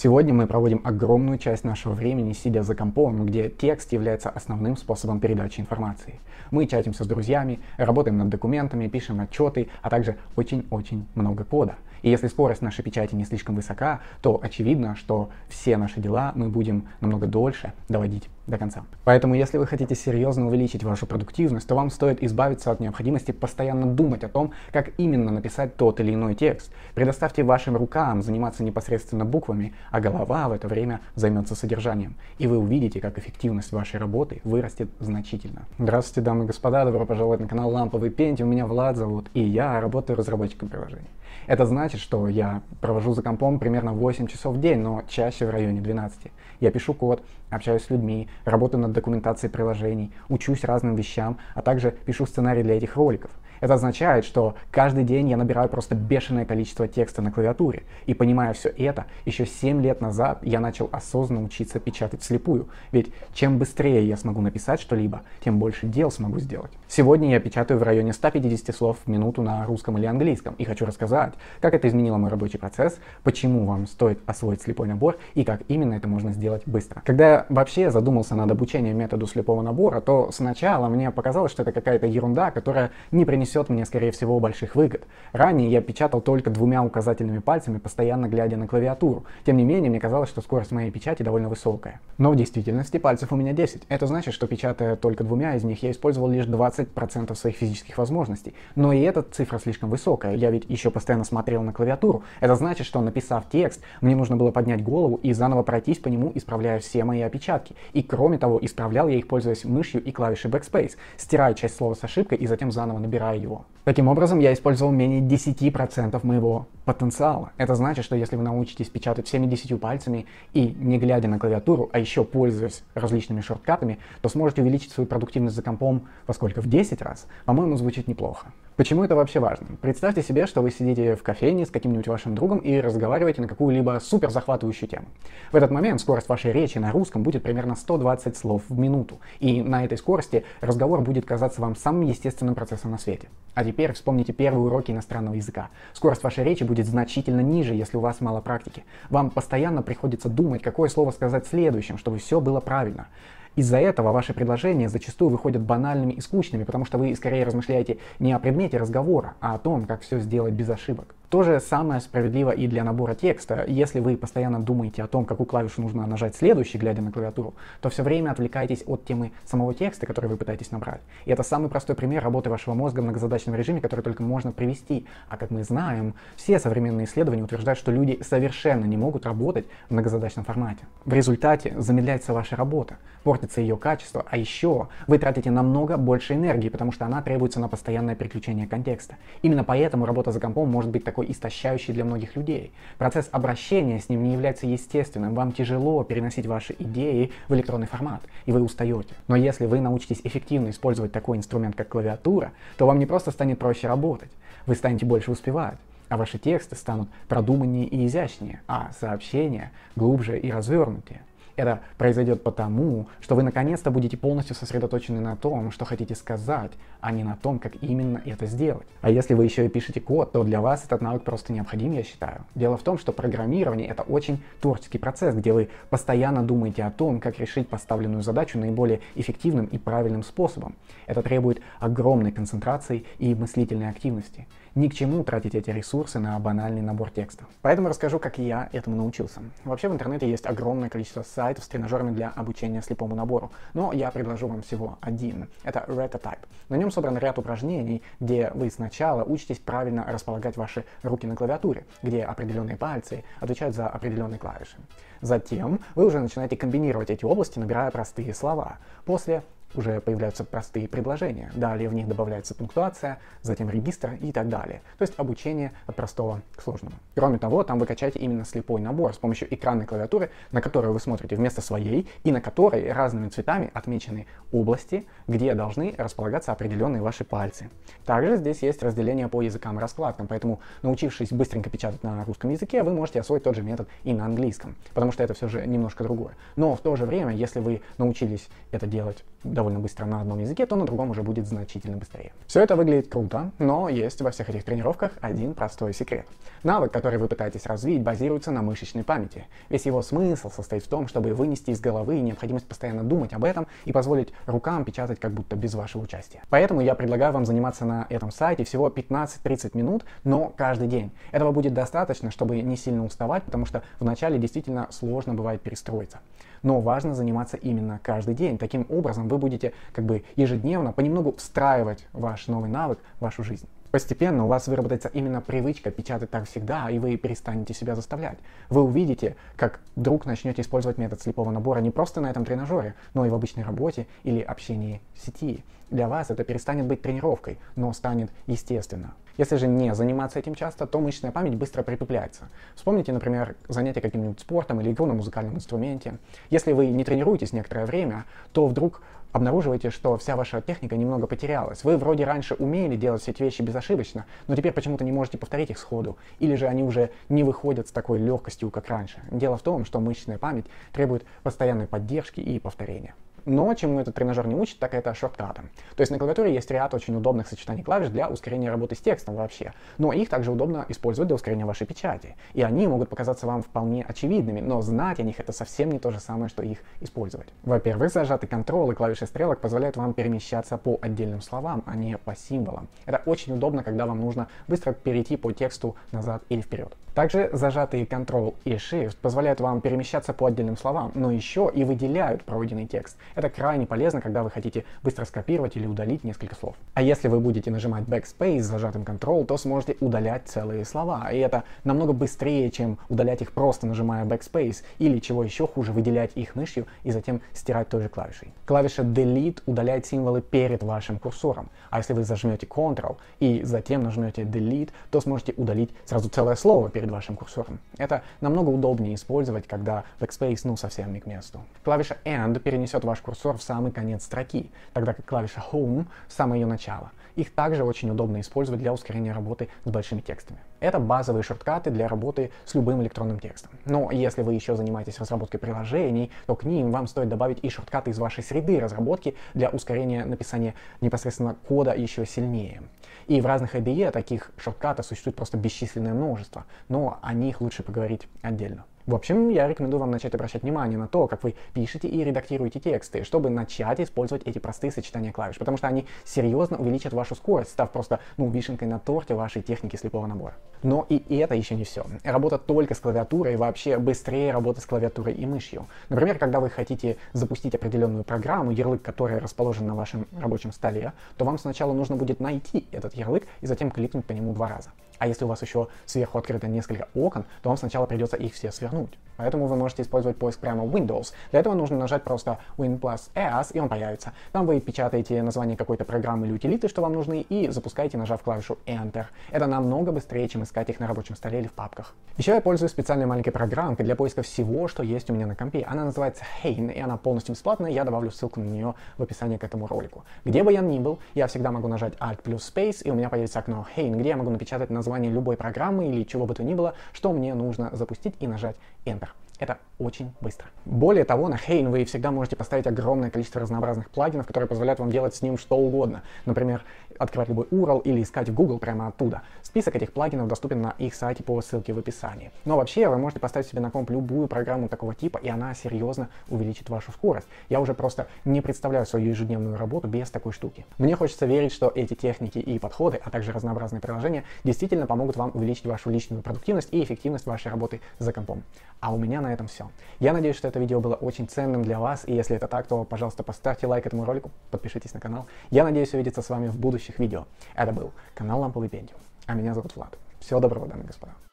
Сегодня мы проводим огромную часть нашего времени, сидя за компом, где текст является основным способом передачи информации. Мы чатимся с друзьями, работаем над документами, пишем отчеты, а также очень-очень много кода. И если скорость нашей печати не слишком высока, то очевидно, что все наши дела мы будем намного дольше доводить до конца. Поэтому, если вы хотите серьезно увеличить вашу продуктивность, то вам стоит избавиться от необходимости постоянно думать о том, как именно написать тот или иной текст. Предоставьте вашим рукам заниматься непосредственно буквами, а голова в это время займется содержанием. И вы увидите, как эффективность вашей работы вырастет значительно. Здравствуйте, дамы и господа, добро пожаловать на канал Ламповый Пенти. У меня Влад зовут, и я работаю разработчиком приложений. Это значит, что я провожу за компом примерно 8 часов в день, но чаще в районе 12. Я пишу код, общаюсь с людьми, работаю над документацией приложений, учусь разным вещам, а также пишу сценарий для этих роликов. Это означает, что каждый день я набираю просто бешеное количество текста на клавиатуре. И понимая все это, еще 7 лет назад я начал осознанно учиться печатать вслепую. Ведь чем быстрее я смогу написать что-либо, тем больше дел смогу сделать. Сегодня я печатаю в районе 150 слов в минуту на русском или английском. И хочу рассказать, как это изменило мой рабочий процесс, почему вам стоит освоить слепой набор и как именно это можно сделать быстро. Когда я вообще задумался над обучением методу слепого набора, то сначала мне показалось, что это какая-то ерунда, которая не принесет принесет мне, скорее всего, больших выгод. Ранее я печатал только двумя указательными пальцами, постоянно глядя на клавиатуру. Тем не менее, мне казалось, что скорость моей печати довольно высокая. Но в действительности пальцев у меня 10. Это значит, что печатая только двумя из них, я использовал лишь 20% своих физических возможностей. Но и эта цифра слишком высокая. Я ведь еще постоянно смотрел на клавиатуру. Это значит, что написав текст, мне нужно было поднять голову и заново пройтись по нему, исправляя все мои опечатки. И кроме того, исправлял я их, пользуясь мышью и клавишей Backspace, стирая часть слова с ошибкой и затем заново набирая его. Таким образом, я использовал менее 10% моего потенциала. Это значит, что если вы научитесь печатать всеми 10 пальцами и не глядя на клавиатуру, а еще пользуясь различными шорткатами, то сможете увеличить свою продуктивность за компом во сколько? В 10 раз? По-моему, звучит неплохо. Почему это вообще важно? Представьте себе, что вы сидите в кофейне с каким-нибудь вашим другом и разговариваете на какую-либо супер захватывающую тему. В этот момент скорость вашей речи на русском будет примерно 120 слов в минуту. И на этой скорости разговор будет казаться вам самым естественным процессом на свете. А теперь вспомните первые уроки иностранного языка. Скорость вашей речи будет значительно ниже, если у вас мало практики. Вам постоянно приходится думать, какое слово сказать следующим, чтобы все было правильно. Из-за этого ваши предложения зачастую выходят банальными и скучными, потому что вы скорее размышляете не о предмете разговора, а о том, как все сделать без ошибок. То же самое справедливо и для набора текста. Если вы постоянно думаете о том, какую клавишу нужно нажать следующий, глядя на клавиатуру, то все время отвлекаетесь от темы самого текста, который вы пытаетесь набрать. И это самый простой пример работы вашего мозга в многозадачном режиме, который только можно привести. А как мы знаем, все современные исследования утверждают, что люди совершенно не могут работать в многозадачном формате. В результате замедляется ваша работа, портится ее качество, а еще вы тратите намного больше энергии, потому что она требуется на постоянное переключение контекста. Именно поэтому работа за компом может быть такой такой истощающий для многих людей. Процесс обращения с ним не является естественным. Вам тяжело переносить ваши идеи в электронный формат, и вы устаете. Но если вы научитесь эффективно использовать такой инструмент, как клавиатура, то вам не просто станет проще работать, вы станете больше успевать а ваши тексты станут продуманнее и изящнее, а сообщения глубже и развернутее. Это произойдет потому, что вы наконец-то будете полностью сосредоточены на том, что хотите сказать, а не на том, как именно это сделать. А если вы еще и пишете код, то для вас этот навык просто необходим, я считаю. Дело в том, что программирование это очень творческий процесс, где вы постоянно думаете о том, как решить поставленную задачу наиболее эффективным и правильным способом. Это требует огромной концентрации и мыслительной активности. Ни к чему тратить эти ресурсы на банальный набор текстов. Поэтому расскажу, как я этому научился. Вообще в интернете есть огромное количество сайтов, сайтов с тренажерами для обучения слепому набору, но я предложу вам всего один. Это Retatype. На нем собран ряд упражнений, где вы сначала учитесь правильно располагать ваши руки на клавиатуре, где определенные пальцы отвечают за определенные клавиши. Затем вы уже начинаете комбинировать эти области, набирая простые слова. После уже появляются простые предложения. Далее в них добавляется пунктуация, затем регистр и так далее. То есть обучение от простого к сложному. Кроме того, там вы качаете именно слепой набор с помощью экранной клавиатуры, на которую вы смотрите вместо своей и на которой разными цветами отмечены области, где должны располагаться определенные ваши пальцы. Также здесь есть разделение по языкам и раскладкам, поэтому научившись быстренько печатать на русском языке, вы можете освоить тот же метод и на английском, потому что это все же немножко другое. Но в то же время, если вы научились это делать довольно быстро на одном языке, то на другом уже будет значительно быстрее. Все это выглядит круто, но есть во всех этих тренировках один простой секрет. Навык, который вы пытаетесь развить, базируется на мышечной памяти. Весь его смысл состоит в том, чтобы вынести из головы необходимость постоянно думать об этом и позволить рукам печатать как будто без вашего участия. Поэтому я предлагаю вам заниматься на этом сайте всего 15-30 минут, но каждый день. Этого будет достаточно, чтобы не сильно уставать, потому что вначале действительно сложно бывает перестроиться. Но важно заниматься именно каждый день. Таким образом вы будете как бы ежедневно понемногу встраивать ваш новый навык в вашу жизнь. Постепенно у вас выработается именно привычка печатать так всегда, и вы перестанете себя заставлять. Вы увидите, как вдруг начнете использовать метод слепого набора не просто на этом тренажере, но и в обычной работе или общении в сети. Для вас это перестанет быть тренировкой, но станет естественно. Если же не заниматься этим часто, то мышечная память быстро притупляется. Вспомните, например, занятие каким-нибудь спортом или игру на музыкальном инструменте. Если вы не тренируетесь некоторое время, то вдруг обнаруживаете, что вся ваша техника немного потерялась. Вы вроде раньше умели делать все эти вещи безошибочно, но теперь почему-то не можете повторить их сходу, или же они уже не выходят с такой легкостью, как раньше. Дело в том, что мышечная память требует постоянной поддержки и повторения. Но чему этот тренажер не учит, так это шорткатам. То есть на клавиатуре есть ряд очень удобных сочетаний клавиш для ускорения работы с текстом вообще. Но их также удобно использовать для ускорения вашей печати. И они могут показаться вам вполне очевидными, но знать о них это совсем не то же самое, что их использовать. Во-первых, зажатый контроль и клавиши стрелок позволяют вам перемещаться по отдельным словам, а не по символам. Это очень удобно, когда вам нужно быстро перейти по тексту назад или вперед. Также зажатые Ctrl и Shift позволяют вам перемещаться по отдельным словам, но еще и выделяют пройденный текст. Это крайне полезно, когда вы хотите быстро скопировать или удалить несколько слов. А если вы будете нажимать Backspace с зажатым Ctrl, то сможете удалять целые слова. И это намного быстрее, чем удалять их просто нажимая Backspace, или чего еще хуже, выделять их мышью и затем стирать той же клавишей. Клавиша Delete удаляет символы перед вашим курсором. А если вы зажмете Ctrl и затем нажмете Delete, то сможете удалить сразу целое слово перед перед вашим курсором. Это намного удобнее использовать, когда backspace ну совсем не к месту. Клавиша End перенесет ваш курсор в самый конец строки, тогда как клавиша Home в самое ее начало. Их также очень удобно использовать для ускорения работы с большими текстами. Это базовые шорткаты для работы с любым электронным текстом. Но если вы еще занимаетесь разработкой приложений, то к ним вам стоит добавить и шорткаты из вашей среды разработки для ускорения написания непосредственно кода еще сильнее. И в разных IDE таких шорткатов существует просто бесчисленное множество, но о них лучше поговорить отдельно. В общем, я рекомендую вам начать обращать внимание на то, как вы пишете и редактируете тексты, чтобы начать использовать эти простые сочетания клавиш, потому что они серьезно увеличат вашу скорость, став просто, ну, вишенкой на торте вашей техники слепого набора. Но и это еще не все. Работа только с клавиатурой вообще быстрее работы с клавиатурой и мышью. Например, когда вы хотите запустить определенную программу, ярлык которой расположен на вашем рабочем столе, то вам сначала нужно будет найти этот ярлык и затем кликнуть по нему два раза. А если у вас еще сверху открыто несколько окон, то вам сначала придется их все свернуть. Поэтому вы можете использовать поиск прямо в Windows. Для этого нужно нажать просто Win plus S, и он появится. Там вы печатаете название какой-то программы или утилиты, что вам нужны, и запускаете, нажав клавишу Enter. Это намного быстрее, чем искать их на рабочем столе или в папках. Еще я пользуюсь специальной маленькой программкой для поиска всего, что есть у меня на компе. Она называется Hain, и она полностью бесплатная. Я добавлю ссылку на нее в описании к этому ролику. Где бы я ни был, я всегда могу нажать Alt плюс Space, и у меня появится окно Hain, где я могу напечатать название любой программы или чего бы то ни было, что мне нужно запустить и нажать Enter. Это очень быстро. Более того, на Hain вы всегда можете поставить огромное количество разнообразных плагинов, которые позволяют вам делать с ним что угодно. Например, открывать любой URL или искать в Google прямо оттуда. Список этих плагинов доступен на их сайте по ссылке в описании. Но вообще вы можете поставить себе на комп любую программу такого типа, и она серьезно увеличит вашу скорость. Я уже просто не представляю свою ежедневную работу без такой штуки. Мне хочется верить, что эти техники и подходы, а также разнообразные приложения действительно помогут вам увеличить вашу личную продуктивность и эффективность вашей работы за компом. А у меня на этом все. Я надеюсь, что это видео было очень ценным для вас, и если это так, то, пожалуйста, поставьте лайк этому ролику, подпишитесь на канал. Я надеюсь увидеться с вами в будущих видео. Это был канал Ламповый Пентиум, а меня зовут Влад. Всего доброго, дамы и господа.